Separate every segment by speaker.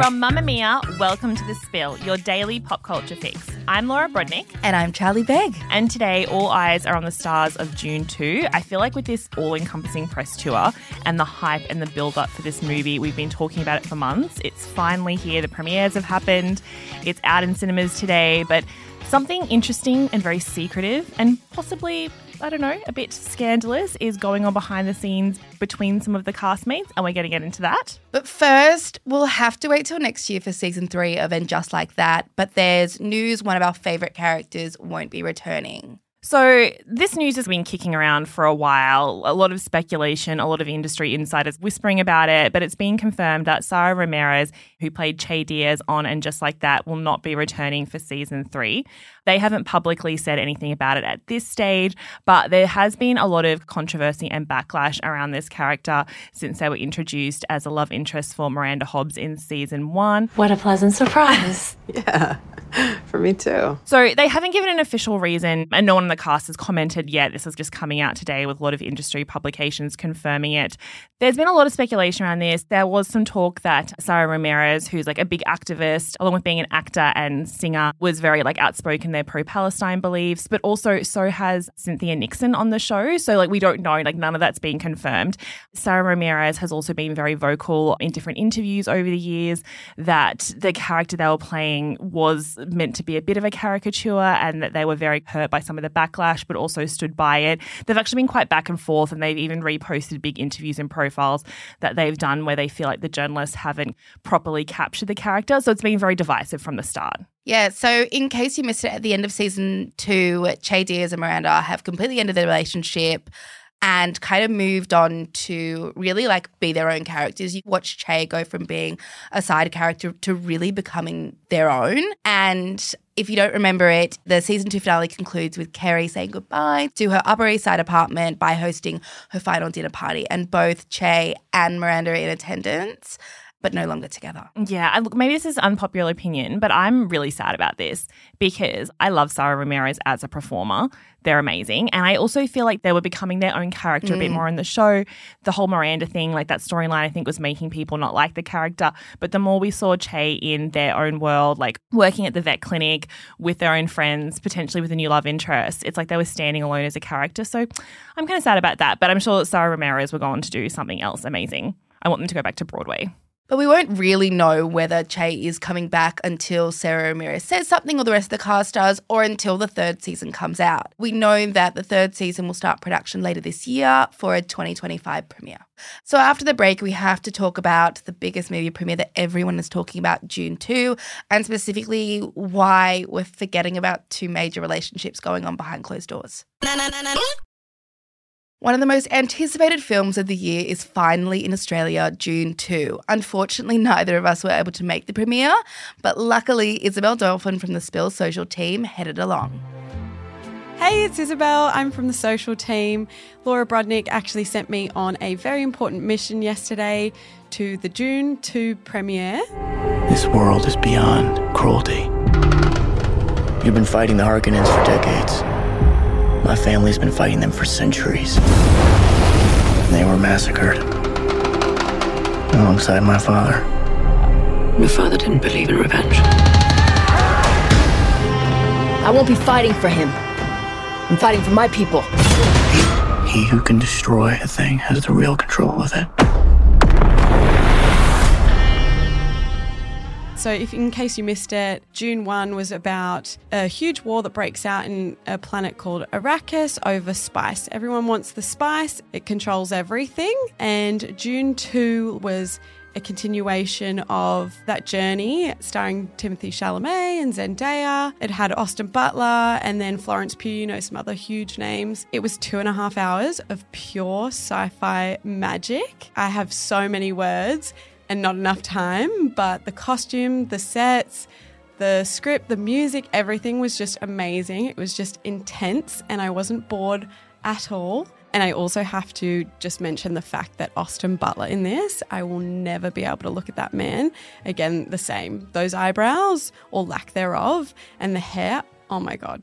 Speaker 1: From Mamamia, welcome to The Spill, your daily pop culture fix. I'm Laura Brodnik.
Speaker 2: And I'm Charlie Begg.
Speaker 1: And today, all eyes are on the stars of Dune 2. I feel like with this all encompassing press tour and the hype and the build up for this movie, we've been talking about it for months. It's finally here. The premieres have happened. It's out in cinemas today. But something interesting and very secretive and possibly I don't know, a bit scandalous is going on behind the scenes between some of the castmates, and we're going to get into that.
Speaker 2: But first, we'll have to wait till next year for season three of And Just Like That. But there's news one of our favourite characters won't be returning.
Speaker 1: So, this news has been kicking around for a while. A lot of speculation, a lot of industry insiders whispering about it, but it's been confirmed that Sara Ramirez, who played Che Diaz on And Just Like That, will not be returning for season three. They haven't publicly said anything about it at this stage, but there has been a lot of controversy and backlash around this character since they were introduced as a love interest for Miranda Hobbs in season one.
Speaker 3: What a pleasant surprise.
Speaker 4: yeah, for me too.
Speaker 1: So they haven't given an official reason, and no one in the cast has commented yet. This is just coming out today with a lot of industry publications confirming it. There's been a lot of speculation around this. There was some talk that Sara Ramirez, who's like a big activist, along with being an actor and singer, was very like outspoken their pro-Palestine beliefs, but also so has Cynthia Nixon on the show. So like we don't know, like none of that's been confirmed. Sara Ramirez has also been very vocal in different interviews over the years that the character they were playing was meant to be a bit of a caricature and that they were very hurt by some of the backlash, but also stood by it. They've actually been quite back and forth and they've even reposted big interviews and profiles that they've done where they feel like the journalists haven't properly captured the character. So it's been very divisive from the start.
Speaker 2: Yeah, so in case you missed it at the end of season two, Che Diaz and Miranda have completely ended their relationship and kind of moved on to really like be their own characters. You watch Che go from being a side character to really becoming their own. And if you don't remember it, the season two finale concludes with Carrie saying goodbye to her Upper East Side apartment by hosting her final dinner party. And both Che and Miranda are in attendance but no longer together.
Speaker 1: Yeah, I, look, maybe this is unpopular opinion, but I'm really sad about this because I love Sara Ramirez as a performer. They're amazing. And I also feel like they were becoming their own character mm. a bit mm. more in the show. The whole Miranda thing, like that storyline, I think was making people not like the character. But the more we saw Che in their own world, like working at the vet clinic with their own friends, potentially with a new love interest, it's like they were standing alone as a character. So I'm kind of sad about that. But I'm sure that Sara Ramirez were going to do something else amazing. I want them to go back to Broadway.
Speaker 2: But we won't really know whether Che is coming back until Sara Ramirez says something or the rest of the cast does, or until the third season comes out. We know that the third season will start production later this year for a 2025 premiere. So after the break, we have to talk about the biggest movie premiere that everyone is talking about, Dune 2, and specifically why we're forgetting about two major relationships going on behind closed doors. One of the most anticipated films of the year is finally in Australia, Dune 2. Unfortunately, neither of us were able to make the premiere, but luckily, Isabel Dolphin from the Spill Social team headed along.
Speaker 5: Hey, it's Isabel. I'm from the social team. Laura Brodnik actually sent me on a very important mission yesterday to the Dune 2 premiere.
Speaker 6: This world is beyond cruelty. You've been fighting the Harkonnens for decades. My family's been fighting them for centuries. They were massacred. Alongside my father.
Speaker 7: Your father didn't believe in revenge.
Speaker 8: I won't be fighting for him. I'm fighting for my people.
Speaker 6: He who can destroy a thing has the real control of it.
Speaker 5: So, if in case you missed it, Dune 1 was about a huge war that breaks out in a planet called Arrakis over spice. Everyone wants the spice, it controls everything. And Dune 2 was a continuation of that journey starring Timothée Chalamet and Zendaya. It had Austin Butler and then Florence Pugh, you know, some other huge names. It was two and a half hours of pure sci fi magic. I have so many words and not enough time, but the costume, the sets, the script, the music, everything was just amazing. It was just intense, and I wasn't bored at all. And I also have to just mention the fact that Austin Butler in this, I will never be able to look at that man again the same. Those eyebrows or lack thereof, and the hair, oh my God.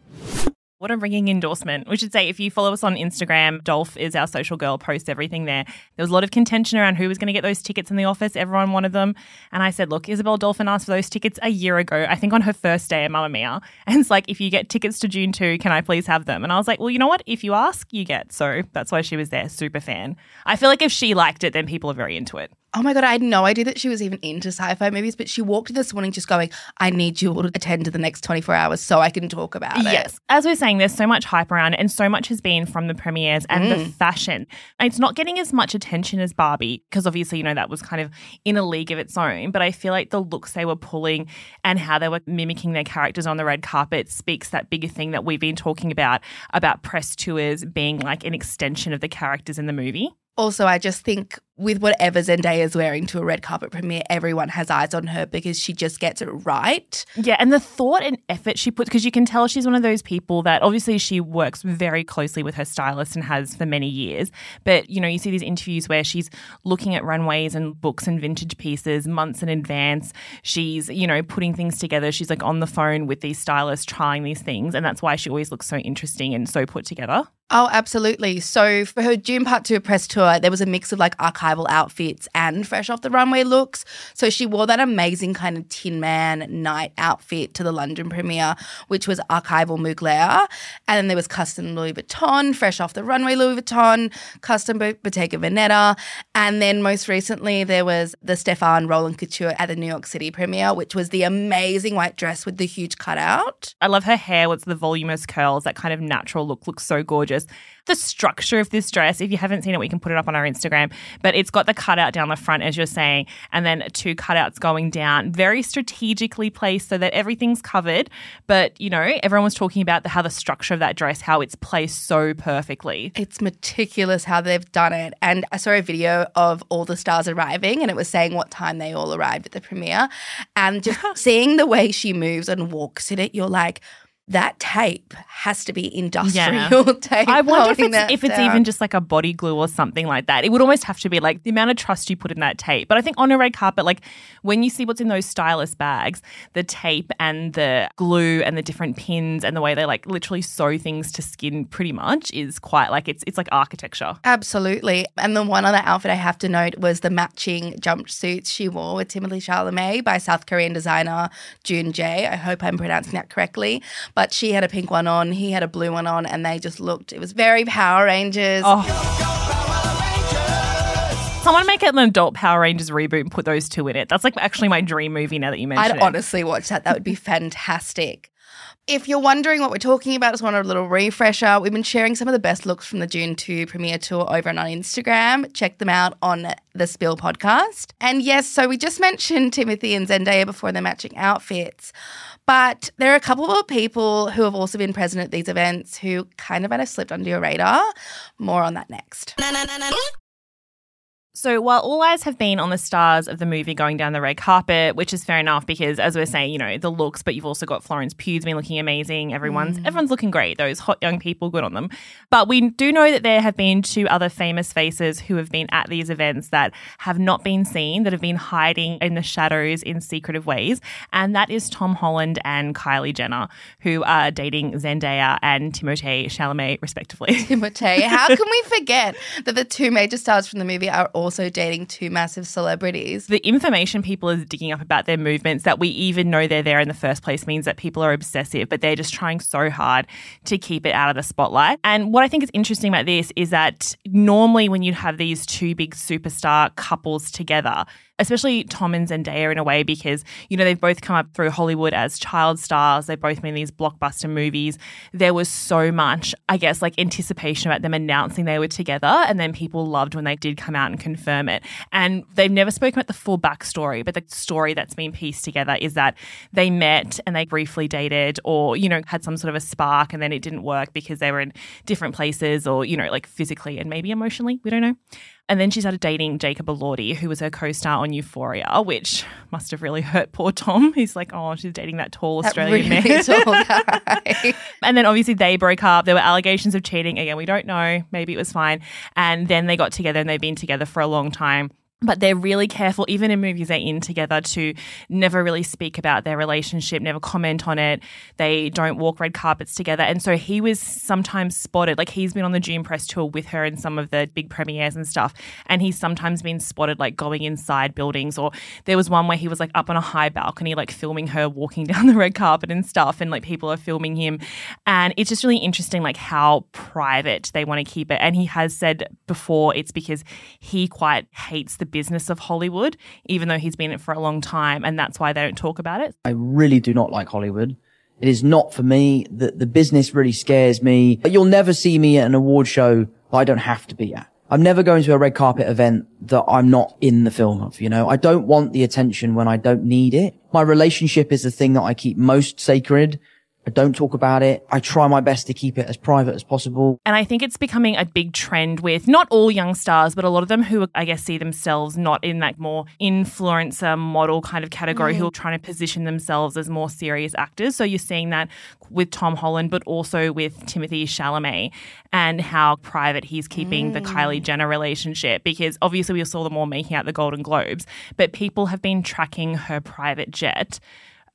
Speaker 1: What a ringing endorsement. We should say if you follow us on Instagram, Dolph is our social girl, posts everything there. There was a lot of contention around who was going to get those tickets in the office. Everyone wanted them. And I said, look, Isabel Dolphin asked for those tickets a year ago, I think on her first day at Mamamia. And it's like, if you get tickets to Dune 2, can I please have them? And I was like, well, you know what? If you ask, you get. So that's why she was there, super fan. I feel like if she liked it, then people are very into it.
Speaker 2: Oh my god, I had no idea that she was even into sci-fi movies, but she walked in this morning just going, I need you all to attend to the next 24 hours so I can talk about it.
Speaker 1: Yes. As we are saying, there's so much hype around it and so much has been from the premieres and mm. the fashion. It's not getting as much attention as Barbie, because obviously, you know, that was kind of in a league of its own. But I feel like the looks they were pulling and how they were mimicking their characters on the red carpet speaks that bigger thing that we've been talking about, about press tours being like an extension of the characters in the movie.
Speaker 2: Also, I just think with whatever Zendaya is wearing to a red carpet premiere, everyone has eyes on her because she just gets it right.
Speaker 1: Yeah, and the thought and effort she puts, because you can tell she's one of those people that obviously she works very closely with her stylist and has for many years. But, you know, you see these interviews where she's looking at runways and books and vintage pieces months in advance. She's, you know, putting things together. She's like on the phone with these stylists trying these things. And that's why she always looks so interesting and so put together.
Speaker 2: Oh, absolutely. So for her Dune Part 2 press tour, there was a mix of like archival outfits and fresh off the runway looks. So she wore that amazing kind of Tin Man night outfit to the London premiere, which was archival Mugler. And then there was custom Louis Vuitton, fresh off the runway Louis Vuitton, custom Bottega Veneta. And then most recently, there was the Stéphane Rolland Couture at the New York City premiere, which was the amazing white dress with the huge cutout.
Speaker 1: I love her hair with the voluminous curls, that kind of natural look looks so gorgeous gorgeous. The structure of this dress, if you haven't seen it, we can put it up on our Instagram, but it's got the cutout down the front, as you're saying, and then two cutouts going down, very strategically placed so that everything's covered. But, you know, everyone was talking about the, how the structure of that dress, how it's placed so perfectly.
Speaker 2: It's meticulous how they've done it. And I saw a video of all the stars arriving, and it was saying what time they all arrived at the premiere. And just seeing the way she moves and walks in it, you're like, that tape has to be industrial yeah. tape.
Speaker 1: I wonder if it's, if it's even just like a body glue or something like that. It would almost have to be like the amount of trust you put in that tape. But I think on a red carpet, like when you see what's in those stylist bags, the tape and the glue and the different pins and the way they like literally sew things to skin pretty much is quite like it's it's like architecture.
Speaker 2: Absolutely. And the one other outfit I have to note was the matching jumpsuits she wore with Timothée Chalamet by South Korean designer Juun.J. I hope I'm pronouncing that correctly but she had a pink one on, he had a blue one on, and they just looked, it was very Power Rangers.
Speaker 1: Oh. Someone make it an adult Power Rangers reboot and put those two in it. That's like actually my dream movie now that you mentioned
Speaker 2: I'd
Speaker 1: it.
Speaker 2: honestly watch that. That would be fantastic. If you're wondering what we're talking about, just want a little refresher. We've been sharing some of the best looks from the Dune 2 premiere tour over and on Instagram. Check them out on the Spill podcast. And yes, so we just mentioned Timothée and Zendaya before their matching outfits. But there are a couple of people who have also been present at these events who kind of might have slipped under your radar. More on that next.
Speaker 1: So while all eyes have been on the stars of the movie going down the red carpet, which is fair enough because as we're saying, you know, the looks, but you've also got Florence Pugh's been looking amazing. Everyone's mm. everyone's looking great. Those hot young people, good on them. But we do know that there have been two other famous faces who have been at these events that have not been seen, that have been hiding in the shadows in secretive ways. And that is Tom Holland and Kylie Jenner, who are dating Zendaya and Timothée Chalamet, respectively.
Speaker 2: Timothée. How can we forget that the two major stars from the movie are all also dating two massive celebrities.
Speaker 1: The information people are digging up about their movements that we even know they're there in the first place means that people are obsessive, but they're just trying so hard to keep it out of the spotlight. And what I think is interesting about this is that normally when you have these two big superstar couples together, especially Tom and Zendaya in a way, because, you know, they've both come up through Hollywood as child stars. They've both been in these blockbuster movies. There was so much, I guess, like anticipation about them announcing they were together. And then people loved when they did come out and confirm it. And they've never spoken about the full backstory, but the story that's been pieced together is that they met and they briefly dated or, you know, had some sort of a spark and then it didn't work because they were in different places or, you know, like physically and maybe emotionally. We don't know. And then she started dating Jacob Elordi, who was her co-star on Euphoria, which must have really hurt poor Tom. He's like, oh, she's dating that tall
Speaker 2: That
Speaker 1: Australian
Speaker 2: really
Speaker 1: man.
Speaker 2: tall guy.
Speaker 1: and then obviously they broke up. There were allegations of cheating. Again, we don't know. Maybe it was fine. And then they got together and they've been together for a long time. But they're really careful, even in movies they're in together, to never really speak about their relationship, never comment on it. They don't walk red carpets together. And so he was sometimes spotted, like he's been on the Dune press tour with her in some of the big premieres and stuff. And he's sometimes been spotted like going inside buildings. Or there was one where he was like up on a high balcony, like filming her walking down the red carpet and stuff. And like people are filming him. And it's just really interesting, like how private they want to keep it. And he has said before it's because he quite hates the business of Hollywood, even though he's been in it for a long time. And that's why they don't talk about it.
Speaker 9: I really do not like Hollywood. It is not for me. The, the business really scares me. You'll never see me at an award show that I don't have to be at. I'm never going to a red carpet event that I'm not in the film of, you know. I don't want the attention when I don't need it. My relationship is the thing that I keep most sacred. I don't talk about it. I try my best to keep it as private as possible.
Speaker 1: And I think it's becoming a big trend with not all young stars, but a lot of them who I guess see themselves not in that more influencer model kind of category who mm. are trying to position themselves as more serious actors. So you're seeing that with Tom Holland, but also with Timothée Chalamet and how private he's keeping the Kylie mm. Jenner relationship because obviously we saw them all making out the Golden Globes, but people have been tracking her private jet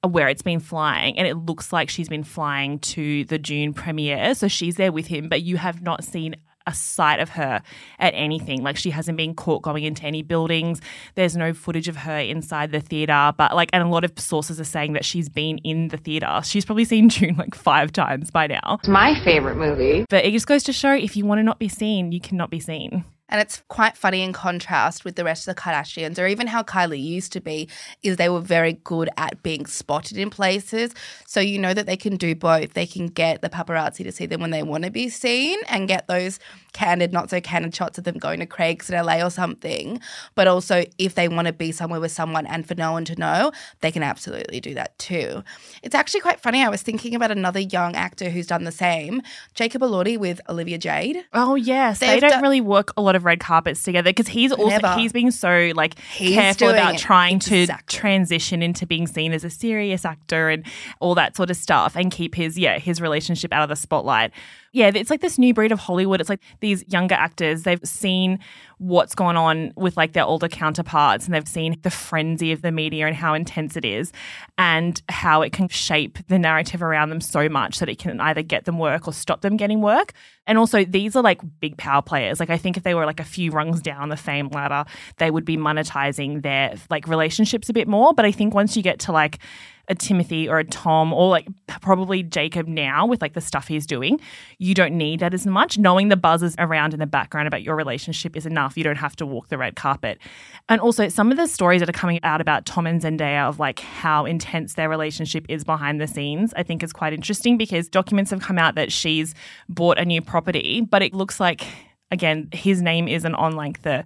Speaker 1: where it's been flying and it looks like she's been flying to the Dune premiere. So she's there with him, but you have not seen a sight of her at anything. Like she hasn't been caught going into any buildings. There's no footage of her inside the theater, but like, and a lot of sources are saying that she's been in the theater. She's probably seen Dune like five times by now.
Speaker 10: It's my favorite movie.
Speaker 1: But it just goes to show if you want to not be seen, you cannot be seen.
Speaker 2: And it's quite funny in contrast with the rest of the Kardashians, or even how Kylie used to be, is they were very good at being spotted in places. So you know that they can do both. They can get the paparazzi to see them when they want to be seen and get those candid, not so candid shots of them going to Craig's in LA or something. But also, if they want to be somewhere with someone and for no one to know, they can absolutely do that too. It's actually quite funny. I was thinking about another young actor who's done the same, Jacob Elordi with Olivia Jade.
Speaker 1: Oh yes, they
Speaker 2: They've
Speaker 1: don't
Speaker 2: done-
Speaker 1: really work a lot of red carpets together because he's also
Speaker 2: Never.
Speaker 1: he's being so like
Speaker 2: He's
Speaker 1: careful about
Speaker 2: it.
Speaker 1: trying to transition into being seen as a serious actor and all that sort of stuff and keep his yeah his relationship out of the spotlight. Yeah, it's like this new breed of Hollywood. It's like these younger actors, they've seen what's gone on with like their older counterparts and they've seen the frenzy of the media and how intense it is and how it can shape the narrative around them so much that it can either get them work or stop them getting work. And also, these are like big power players. Like, I think if they were like a few rungs down the fame ladder, they would be monetizing their like relationships a bit more. But I think once you get to like a Timothée or a Tom or like probably Jacob now with like the stuff he's doing, you don't need that as much. Knowing the buzzes around in the background about your relationship is enough. You don't have to walk the red carpet. And also, some of the stories that are coming out about Tom and Zendaya of like how intense their relationship is behind the scenes, I think is quite interesting because documents have come out that she's bought a new property, but it looks like, again, his name isn't on like the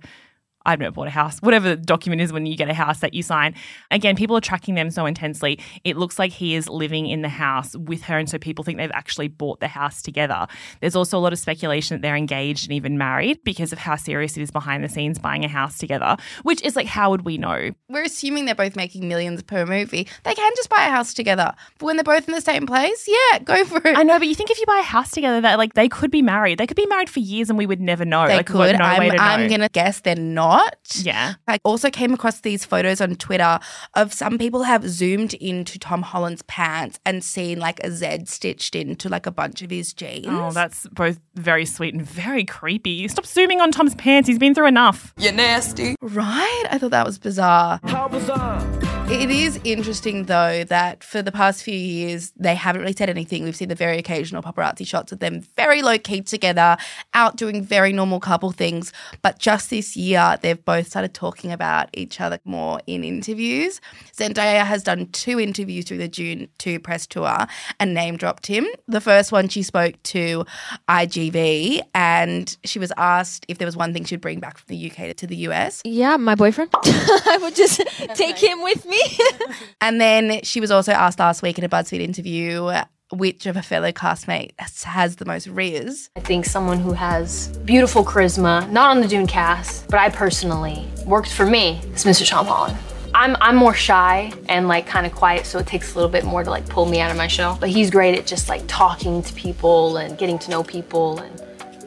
Speaker 1: I've never bought a house, whatever the document is when you get a house that you sign. Again, people are tracking them so intensely. It looks like he is living in the house with her. And so people think they've actually bought the house together. There's also a lot of speculation that they're engaged and even married because of how serious it is behind the scenes buying a house together, which is like, how would we know?
Speaker 2: We're assuming they're both making millions per movie. They can just buy a house together. But when they're both in the same place, yeah, go for it.
Speaker 1: I know, but you think if you buy a house together, that like they could be married. They could be married for years and we would never know.
Speaker 2: They
Speaker 1: like,
Speaker 2: could.
Speaker 1: no
Speaker 2: I'm. I'm gonna guess they're not.
Speaker 1: Yeah.
Speaker 2: I also came across these photos on Twitter of some people have zoomed into Tom Holland's pants and seen like a Z stitched into like a bunch of his jeans.
Speaker 1: Oh, that's both very sweet and very creepy. Stop zooming on Tom's pants. He's been through enough.
Speaker 2: You're nasty. Right? I thought that was bizarre. How bizarre. It is interesting though that for the past few years they haven't really said anything. We've seen the very occasional paparazzi shots of them very low key together, out doing very normal couple things. But just this year, they've both started talking about each other more in interviews. Zendaya has done two interviews through the Dune 2 press tour and name dropped him. The first one, she spoke to IGV and she was asked if there was one thing she'd bring back from the UK to the US.
Speaker 10: Yeah, my boyfriend. I would just take him with me.
Speaker 2: and then she was also asked last week in a BuzzFeed interview which of a fellow castmates has the most rizz.
Speaker 11: I think someone who has beautiful charisma, not on the Dune cast, but I personally worked for me, is Mr. Tom Holland. I'm I'm more shy and like kind of quiet, so it takes a little bit more to like pull me out of my shell. But he's great at just like talking to people and getting to know people and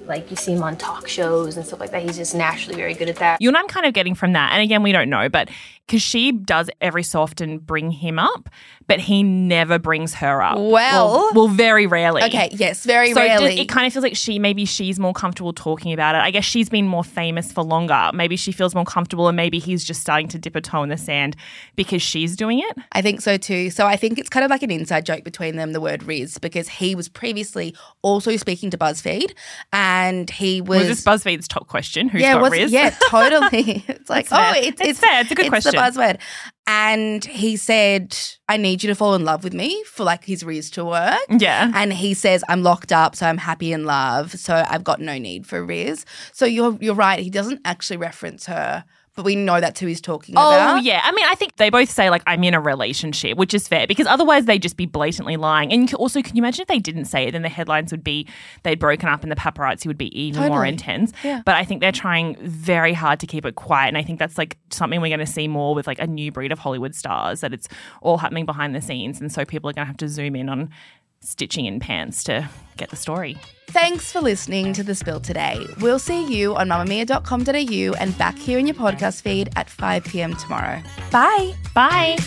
Speaker 11: like you see him on talk shows and stuff like that. He's just naturally very good at that.
Speaker 1: You and I'm kind of getting from that. And again, we don't know, but because she does every so often bring him up, but he never brings her up.
Speaker 2: Well,
Speaker 1: well, well very rarely.
Speaker 2: Okay, yes, very
Speaker 1: so
Speaker 2: rarely.
Speaker 1: It, it kind of feels like she maybe she's more comfortable talking about it. I guess she's been more famous for longer. Maybe she feels more comfortable, and maybe he's just starting to dip a toe in the sand because she's doing it.
Speaker 2: I think so too. So I think it's kind of like an inside joke between them, the word Rizz, because he was previously also speaking to BuzzFeed, and he was.
Speaker 1: Was this BuzzFeed's top question? Who's
Speaker 2: yeah,
Speaker 1: got Rizz?
Speaker 2: Yeah, totally. It's like, oh, it's,
Speaker 1: it's, fair. It's a good
Speaker 2: it's
Speaker 1: question.
Speaker 2: Buzzword. And he said, I need you to fall in love with me for like his Rizz to work.
Speaker 1: Yeah.
Speaker 2: And he says, I'm locked up, so I'm happy in love. So I've got no need for Rizz. So you're you're right. He doesn't actually reference her, but we know that's who he's talking
Speaker 1: Oh
Speaker 2: about.
Speaker 1: Oh, yeah, I mean, I think they both say like I'm in a relationship, which is fair because otherwise they'd just be blatantly lying. And also, can you imagine if they didn't say it? Then the headlines would be they'd broken up, and the paparazzi would be even more intense.
Speaker 2: Yeah.
Speaker 1: But I think they're trying very hard to keep it quiet, and I think that's like something we're going to see more with like a new breed of Hollywood stars that it's all happening behind the scenes, and so people are going to have to zoom in on stitching in pants to get the story.
Speaker 2: Thanks for listening to The Spill today. We'll see you on mamamia.com.au and back here in your podcast feed at 5 p.m. tomorrow. Bye.
Speaker 1: Bye.